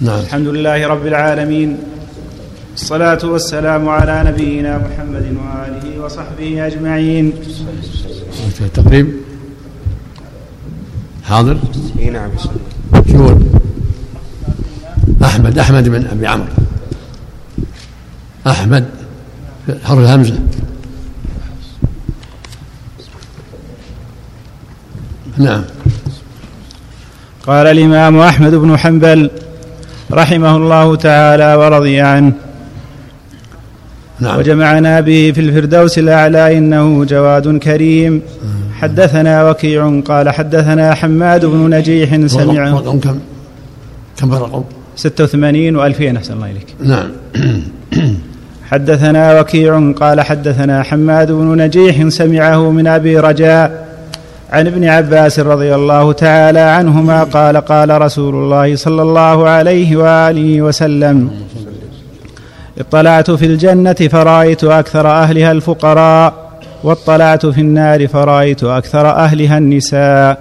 نعم. الحمد لله رب العالمين الصلاة والسلام على نبينا محمد وآله وصحبه أجمعين. التقريب حاضر؟ إي نعم. شو أحمد أحمد بن أبي عمرو. أحمد حرف الهمزة. نعم. قال الإمام أحمد بن حنبل رحمه الله تعالى ورضي عنه. نعم. وجمعنا به في الفردوس الأعلى إنه جواد كريم. حدثنا وكيع قال حدثنا حماد بن نجيح سمع رقم كم كم الرقم 86 و2000 أحسن الله إليك. نعم. حدثنا وكيع قال حدثنا حماد بن نجيح سمعه من أبي رجاء. عن ابن عباس رضي الله تعالى عنهما قال قال رسول الله صلى الله عليه وآله وسلم اطلعت في الجنة فرأيت أكثر أهلها الفقراء واطلعت في النار فرأيت أكثر أهلها النساء.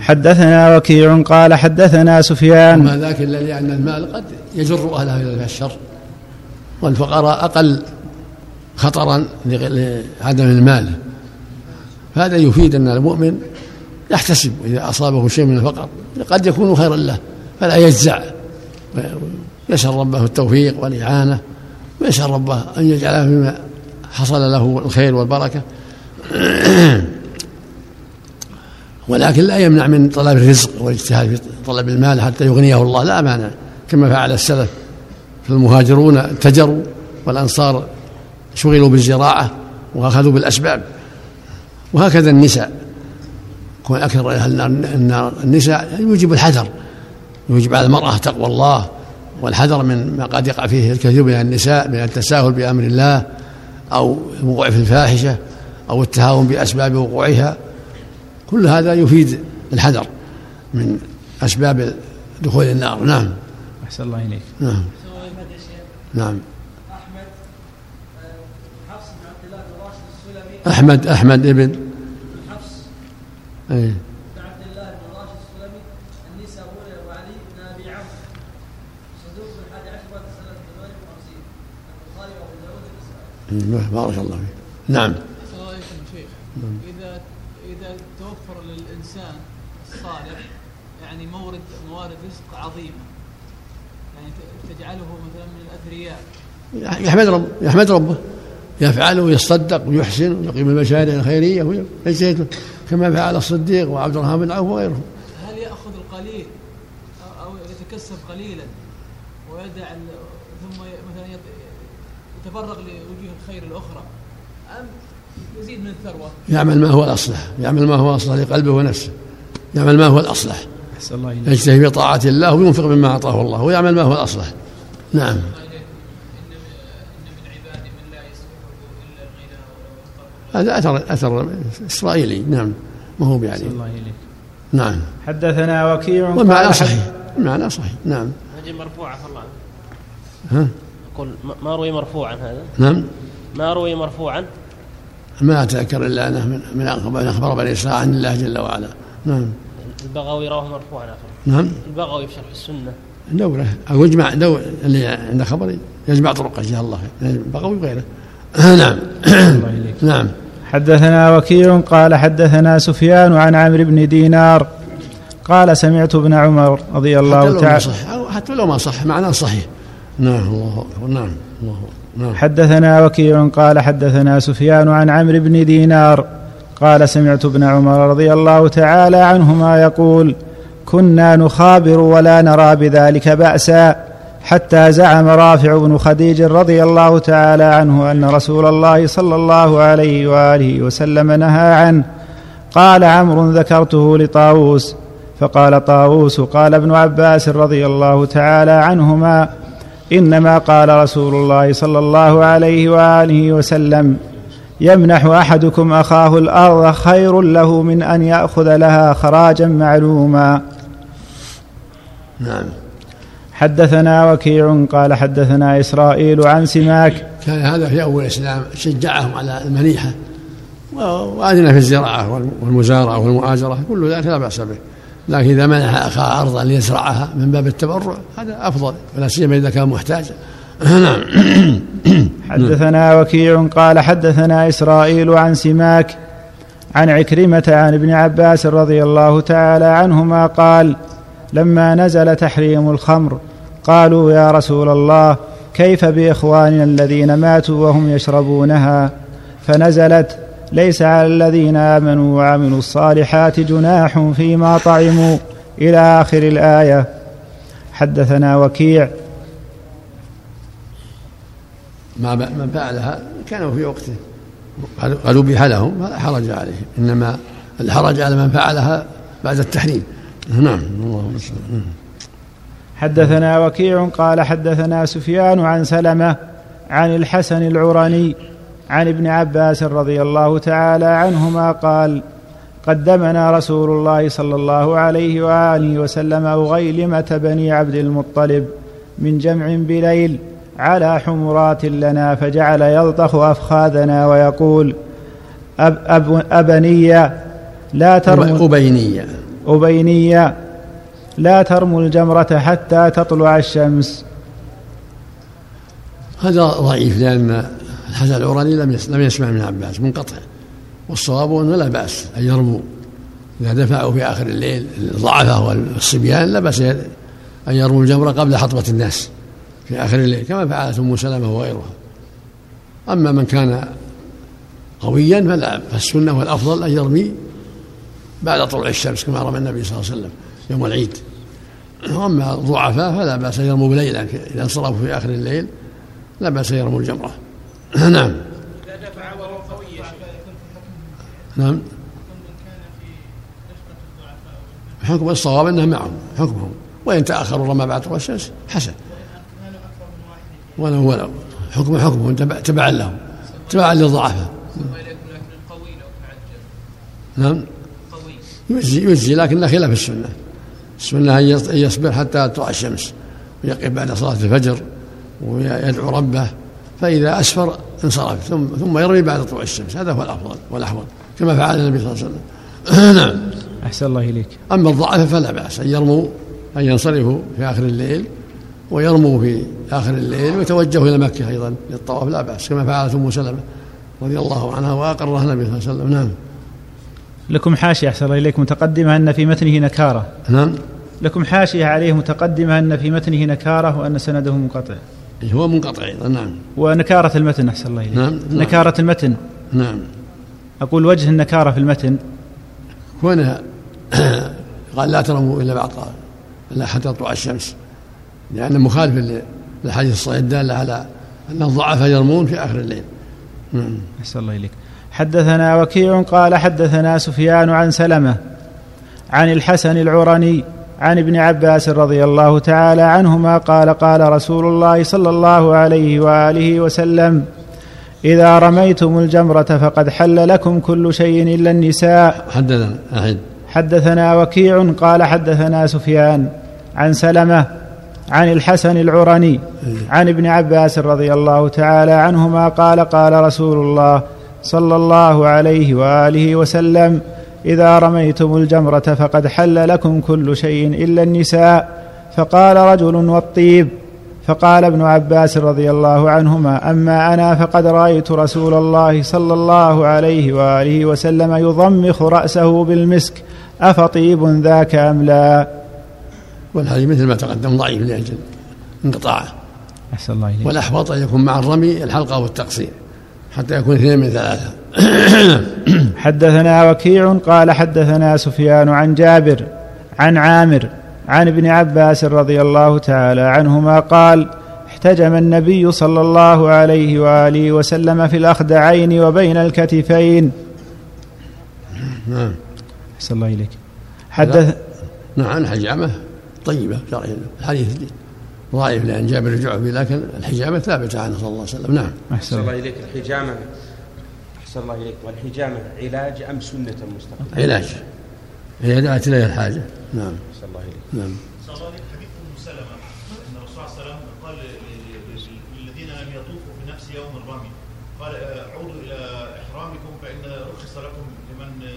حدثنا وكيع قال حدثنا سفيان. وما ذاك إلا لأن المال قد يجر اهله إلى الشر والفقراء أقل خطرا لعدم المال. هذا يفيد أن المؤمن يحتسب إذا أصابه شيء من الفقر. قد يكون خيرا له فلا يجزع. يسأل ربه التوفيق والإعانة ويسأل ربه أن يجعله فيما حصل له الخير والبركة. ولكن لا يمنع من طلب الرزق والاجتهاد في طلب المال حتى يغنيه الله. لا مانع. كما فعل السلف فالمهاجرون تجروا والأنصار شغلوا بالزراعة وأخذوا بالأسباب. وهكذا النساء. كون أكثر أهل النار النساء يوجب الحذر يوجب على المرأة تقوى الله والحذر من ما قد يقع فيه الكثير من النساء من التساهل بأمر الله أو الوقوع في الفاحشة أو التهاون بأسباب وقوعها. كل هذا يفيد الحذر من أسباب دخول النار. نعم. أحسن الله إليك. نعم. نعم. أحمد أحمد ابن. حفص أي بن عبد الله بن راشد السلمي النسابوري وعلي بن ابي عمرو صدوق من حادي عشر بعد سنه 58 البخاري وابو داود النسائي بارك الله فيك. نعم. عليكم شيخ اذا اذا توفر للانسان الصالح يعني مورد موارد رزق عظيمه يعني تجعله مثلا من الاثرياء يحمد رب. يحمد ربه يفعل ويصدق ويحسن ويقيم المشاريع الخيرية ويجتهد كما فعل الصديق وعبد الرحمن بن عوف وغيرهم هل يأخذ القليل أو- أو يتكسب قليلا ويدع ثم مثلا يت- يتفرغ لوجوه الخير الأخرى؟ أم يزيد من الثروة؟ يعمل ما هو الأصلح يعمل ما هو الأصلح لقلبه ونفسه. يعمل ما هو الأصلح. أحسن الله إليك. يجتهد في طاعة الله وينفق مما أعطاه الله ويعمل ما هو الأصلح. نعم. هذا اثر أثر إسرائيلي نعم. ما هو بعليه الله إليك نعم. حدثنا وكيع والمعنى صحيح. المعنى صحيح. نعم. هذه مرفوعة الله ها؟ أقول ما- روي مرفوعا هذا؟ نعم. ما روي مرفوعا؟ ما أتذكر إلا أنه من من أخبار بني إسرائيل عن الله جل وعلا. نعم. البغوي رواه مرفوعا آخر نعم. البغوي في شرح السنة. دورة. أو يجمع دو اللي عنده خبر يجمع طرقه جزاه الله خير. بغوي وغيره. نعم. الله إليك نعم. حدثنا وكيع قال حدثنا سفيان عن عمرو بن دينار قال سمعت ابن عمر رضي الله تعالى حتى لو ما صح معناه صحيح نعم الله نعم الله. نعم حدثنا وكيع قال حدثنا سفيان عن عمرو بن دينار قال سمعت ابن عمر رضي الله تعالى عنهما يقول كنا نخابر ولا نرى بذلك بأسا حتى زعم رافع بن خديج رضي الله تعالى عنه أن رسول الله صلى الله عليه وآله وسلم نهى عنه. قال عمرو ذكرته لطاووس. فقال طاووس قال ابن عباس رضي الله تعالى عنهما إنما قال رسول الله صلى الله عليه وآله وسلم يمنح أحدكم أخاه الأرض خير له من أن يأخذ لها خراجا معلوما. نعم. حدثنا وكيع قال حدثنا إسرائيل عن سماك. كان هذا في أول الإسلام شجعهم على المنيحة و- وأذن في الزراعة وال- والمزارعة والمؤازرة كل ذلك لا بأس به. لكن إذا منح أخاه أرضا ليزرعها من باب التبرع هذا أفضل ولا سيما إذا كان محتاجا. نعم. حدثنا وكيع قال حدثنا إسرائيل عن سماك عن عكرمة عن ابن عباس رضي الله تعالى عنهما قال لما نزل تحريم الخمر قالوا يا رسول الله كيف بإخواننا الذين ماتوا وهم يشربونها؟ فنزلت ليس على الذين آمنوا وعملوا الصالحات جناح فيما طعموا. إلى آخر الآية. حدثنا وكيع. ما من فعلها كانوا في وقته. قالوا أبيح لهم فلا حرج عليهم. إنما الحرج على من فعلها بعد التحريم. نعم اللهم حدثنا وكيع قال حدثنا سفيان عن سلمة عن الحسن العرني عن ابن عباس رضي الله تعالى عنهما قال قدمنا رسول الله صلى الله عليه وآله وسلم اغيلمه بني عبد المطلب من جمع بليل على حمرات لنا فجعل يلطخ أفخاذنا ويقول أب أب أبنية لا ترموا أبينية أبينية لا ترموا الجمرة حتى تطلع الشمس. هذا ضعيف لأن الحسن العراني لم لم يسمع من عباس منقطع. والصواب أنه لا بأس أن يرموا إذا دفعوا في آخر الليل الضعفاء والصبيان لا بأس أن يرموا الجمرة قبل حطبة الناس في آخر الليل كما فعلت أم سلمة وغيرها. أما من كان قويا فلا فالسنة والأفضل أن يرمي بعد طلوع الشمس كما رمى النبي صلى الله عليه وسلم يوم العيد. واما الضعفاء فلا بأس أن يرموا بليلا إذا انصرفوا في آخر الليل لا بأس أن يرموا الجمرة. نعم. دفع قوي نعم. حكم الصواب انه معهم حكمهم. وإن تأخروا رمى بعد طلوع الشمس حسن. ولو ولو. حكم حكمهم تبعا لهم تبعا للضعفاء. نعم. يجزي يجزي لكن خلاف السنة. السنة أن يصبر حتى تطلع الشمس ويقف بعد صلاة الفجر ويدعو ربه فإذا أسفر انصرف ثم ثم يرمي بعد طلوع الشمس. هذا هو الأفضل والأحوط كما فعل النبي صلى الله عليه وسلم. نعم. أحسن الله إليك. أما الضعف فلا بأس أن يرموا أن ينصرفوا في آخر الليل ويرموا في آخر الليل ويتوجهوا إلى مكة أيضا للطواف لا بأس كما فعلت ام سلمة رضي الله عنها وأقرها النبي صلى الله عليه وسلم. نعم. لكم حاشية أحسن الله إليك متقدمة أن في متنه نكارة. نعم. لكم حاشية عليه متقدمة أن في متنه نكارة وأن سنده منقطع. هو منقطع أيضا نعم. ونكارة المتن أحسن الله إليك. نعم, نعم. نكارة المتن. نعم. أقول وجه النكارة في المتن. هنا قال لا ترموا إلا بعد إلا حتى تطلع الشمس. لأنه مخالف للحديث الصحيح الدالة على أن الضعفاء يرمون في آخر الليل. نعم. أحسن الله إليك. حدثنا وكيع قال حدثنا سفيان عن سلمة عن الحسن العرني عن ابن عباس رضي الله تعالى عنهما قال قال رسول الله صلى الله عليه وآله وسلم إذا رميتم الجمرة فقد حل لكم كل شيء إلا النساء. حدثنا أحد. حدثنا وكيع قال حدثنا سفيان عن سلمة عن الحسن العرني عن ابن عباس رضي الله تعالى عنهما قال قال رسول الله صلى الله عليه وآله وسلم. إذا رميتم الجمرة فقد حل لكم كل شيء إلا النساء. فقال رجل والطيب. فقال ابن عباس رضي الله عنهما أما أنا فقد رأيت رسول الله صلى الله عليه وآله وسلم يضمخ رأسه بالمسك. أفطيب ذاك أم لا؟ والحديث مثل ما تقدم ضعيف لأجل انقطاعه. أحسن الله إليك. والاحوط أن يكون مع الرمي الحلقة والتقصير. حتى يكون اثنين من ثلاثة. حدثنا وكيع قال حدثنا سفيان عن جابر عن عامر عن ابن عباس رضي الله تعالى عنهما قال احتجم النبي صلى الله عليه وآله وسلم في الأخدعين وبين الكتفين. نعم. أحسن الله إليك. حدث نعم الحجامه طيبة الحديث ضعيف لأن جابر الجعفي لكن الحجامة ثابتة عنه صلى الله عليه وسلم. نعم. أحسن الله إليك. الحجامة أحسن الله إليك. والحجامة علاج أم سنة مستقبل علاج. هي دعت إليها الحاجة. نعم. أحسن الله إليك. نعم. حديث سلمة أن الرسول صلى الله عليه وسلم قال للذين لم يطوفوا بنفس يوم الرمي قال عودوا إلى إحرامكم فإن رخص لكم لمن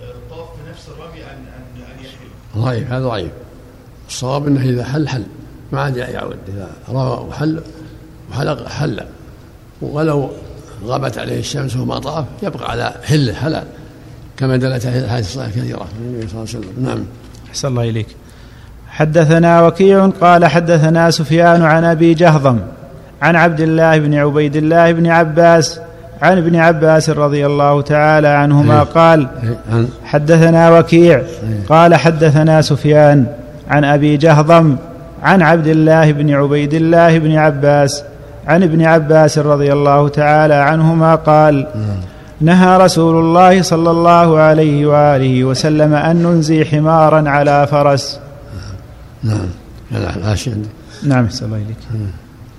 الطواف في نفس الرمي أن أن أن يحل ضعيف هذا ضعيف. الصواب إنه إذا حل حل. ما عاد يعود اذا رمى وحل وحلق حل ولو غابت عليه الشمس وما طاف يبقى على حله حلال كما دلت عليه الاحاديث الصحيحه كثيره من النبي صلى الله عليه وسلم. نعم. أحسن الله إليك. حدثنا وكيع قال حدثنا سفيان عن أبي جهضم عن عبد الله بن عبيد الله بن عباس عن ابن عباس رضي الله تعالى عنهما إيه. قال إيه، حدثنا وكيع قال حدثنا سفيان عن أبي جهضم عن عبد الله بن عبيد الله بن عباس عن ابن عباس رضي الله تعالى عنهما قال نهى رسول الله صلى الله عليه وآله وسلم أن ننزي حمارا على فرس. نعم. نعم الله إليك.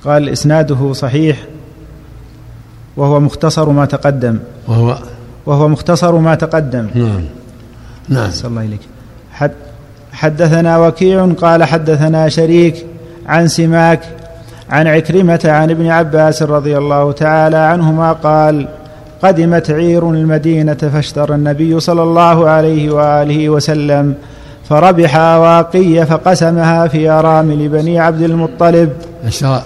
قال إسناده صحيح وهو مختصر ما تقدم. وهو وهو مختصر ما تقدم. نعم. نعم. الله إليك. حد حدثنا وكيع قال حدثنا شريك عن سماك عن عكرمة عن ابن عباس رضي الله تعالى عنهما قال قدمت عير المدينة فاشترى النبي صلى الله عليه وآله وسلم فربح أواقي فقسمها في أرامل بني عبد المطلب. اشترى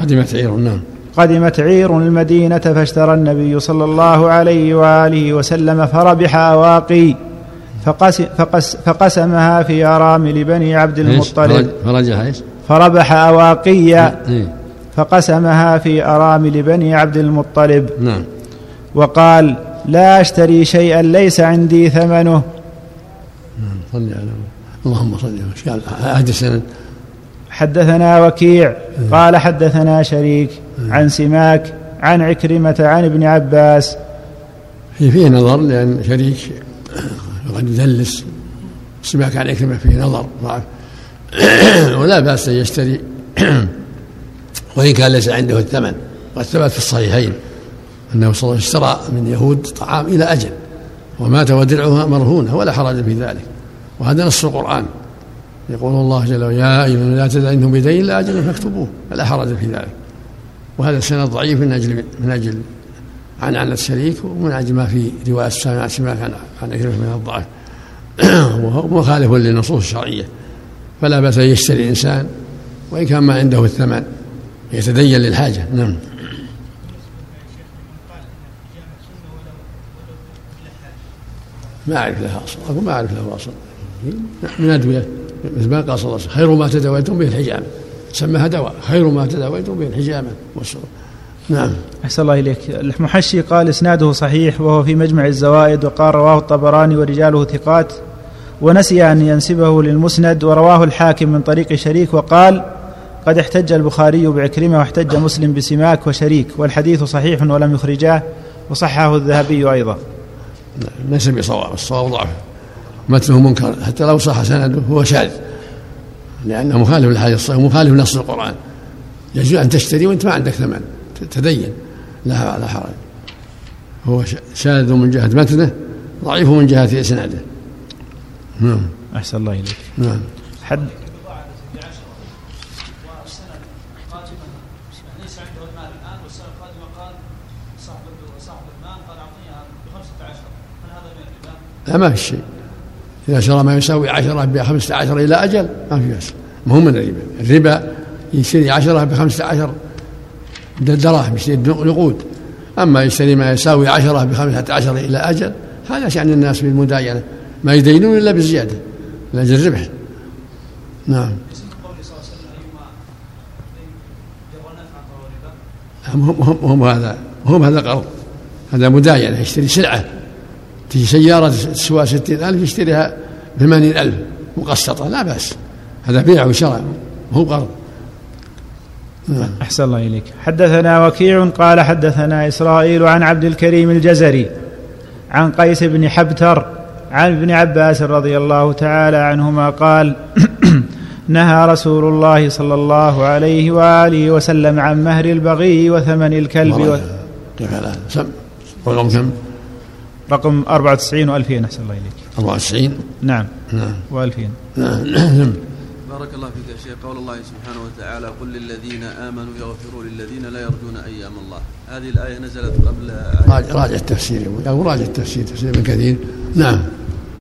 قدمت عير نعم. قدمت عير المدينة فاشترى النبي صلى الله عليه وآله وسلم فربح أواقي فقس فقس فقسمها في أرامل بني عبد المطلب. فرج- فرجها إيش؟ فربح أواقي. إيه. فقسمها في أرامل بني عبد المطلب. نعم. وقال لا أشتري شيئا ليس عندي ثمنه. صل على اللهم صل وسلم. إيش قال حدثنا وكيع. قال حدثنا شريك عن سماك عن عكرمة عن ابن عباس. في فيه نظر لأن شريك قد يدلس. سماك عن عكرمه فيه نظر. ضعف. ولا بأس أن يشتري. وإن كان ليس عنده الثمن. قد ثبت في الصحيحين أنه صلى الله عليه وسلم اشترى من يهود طعام إلى أجل. ومات ودرعها مرهونة ولا حرج في ذلك. وهذا نص القرآن. يقول الله جل وعلا يا الذين لا تدعنهم بدين لا أجل فاكتبوه. فلا حرج في ذلك. وهذا السند ضعيف من أجل من أجل عن عن الشريك ومن أجل ما في رواية سماع سماك عن عن عكرمه من الضعف. وهو مخالف للنصوص الشرعية. فلا بأس أن يشتري الإنسان وإن كان ما عنده الثمن يتدين للحاجة. نعم. ما أعرف لها اصل أقول ما أعرف له اصل من ادويه مثل ما قال صلى الله عليه وسلم خير ما تداويتم به الحجامة. سماها دواء. خير ما تداويتم به الحجامة. والسرور نعم. أحسن الله إليك. المحشي قال إسناده صحيح وهو في مجمع الزوائد وقال رواه الطبراني ورجاله ثقات ونسي أن ينسبه للمسند ورواه الحاكم من طريق شريك وقال قد احتج البخاري بعكرمة واحتج مسلم بسماك وشريك والحديث صحيح ولم يخرجاه وصححه الذهبي أيضا. ليس بصواب الصواب ضعف. متنه منكر حتى لو صح سنده هو شاذ. لأنه مخالف للحديث الصحيح ومخالف لنص القرآن. يجوز أن تشتري وأنت ما عندك ثمن. تدين لا لا حرج هو شاذ من جهة متنه ضعيف من جهة إسناده. نعم. أحسن الله إليك. نعم. حد؟ ليس عنده المال الان والسنة القادمه قال صاحب صاحب المال قال اعطيها ب 15 هل هذا من الربا؟ لا ما في شيء. إذا شرى ما يساوي عشرة بخمسة عشر إلى أجل ما في بأس. ما هو من الربا. الربا يشتري عشرة بخمسة عشر دراهم يشتري نقود أما يشتري ما يساوي عشرة بخمسة عشر إلى أجل هذا شأن الناس بالمداينة. ما يدينون إلا بالزيادة لأجل الربح نعم. هم, هم, هم هذا هم هذا قرض هذا مداينة يشتري سلعة. تجي سيارة تسوى ستين ألف يشتريها ثمانين ألف مقسطة لا بأس. هذا بيع وشراء هو قرض. أحسن الله إليك. حدثنا وكيع قال حدثنا إسرائيل عن عبد الكريم الجزري عن قيس بن حبتر عن ابن عباس رضي الله تعالى عنهما قال نهى رسول الله صلى الله عليه وآله وسلم عن مهر البغي وثمن الكلب و... كيف رقم كم؟ رقم 94 وألفين أحسن الله إليك. 94 نعم. نعم. وألفين. نعم. نعم بارك الله فيك يا شيخ. قول الله سبحانه وتعالى قل للذين آمنوا يغفروا للذين لا يرجون أيام الله. هذه الآية نزلت قبل راجع التفسير يقول راجع التفسير تفسير ابن كثير. نعم.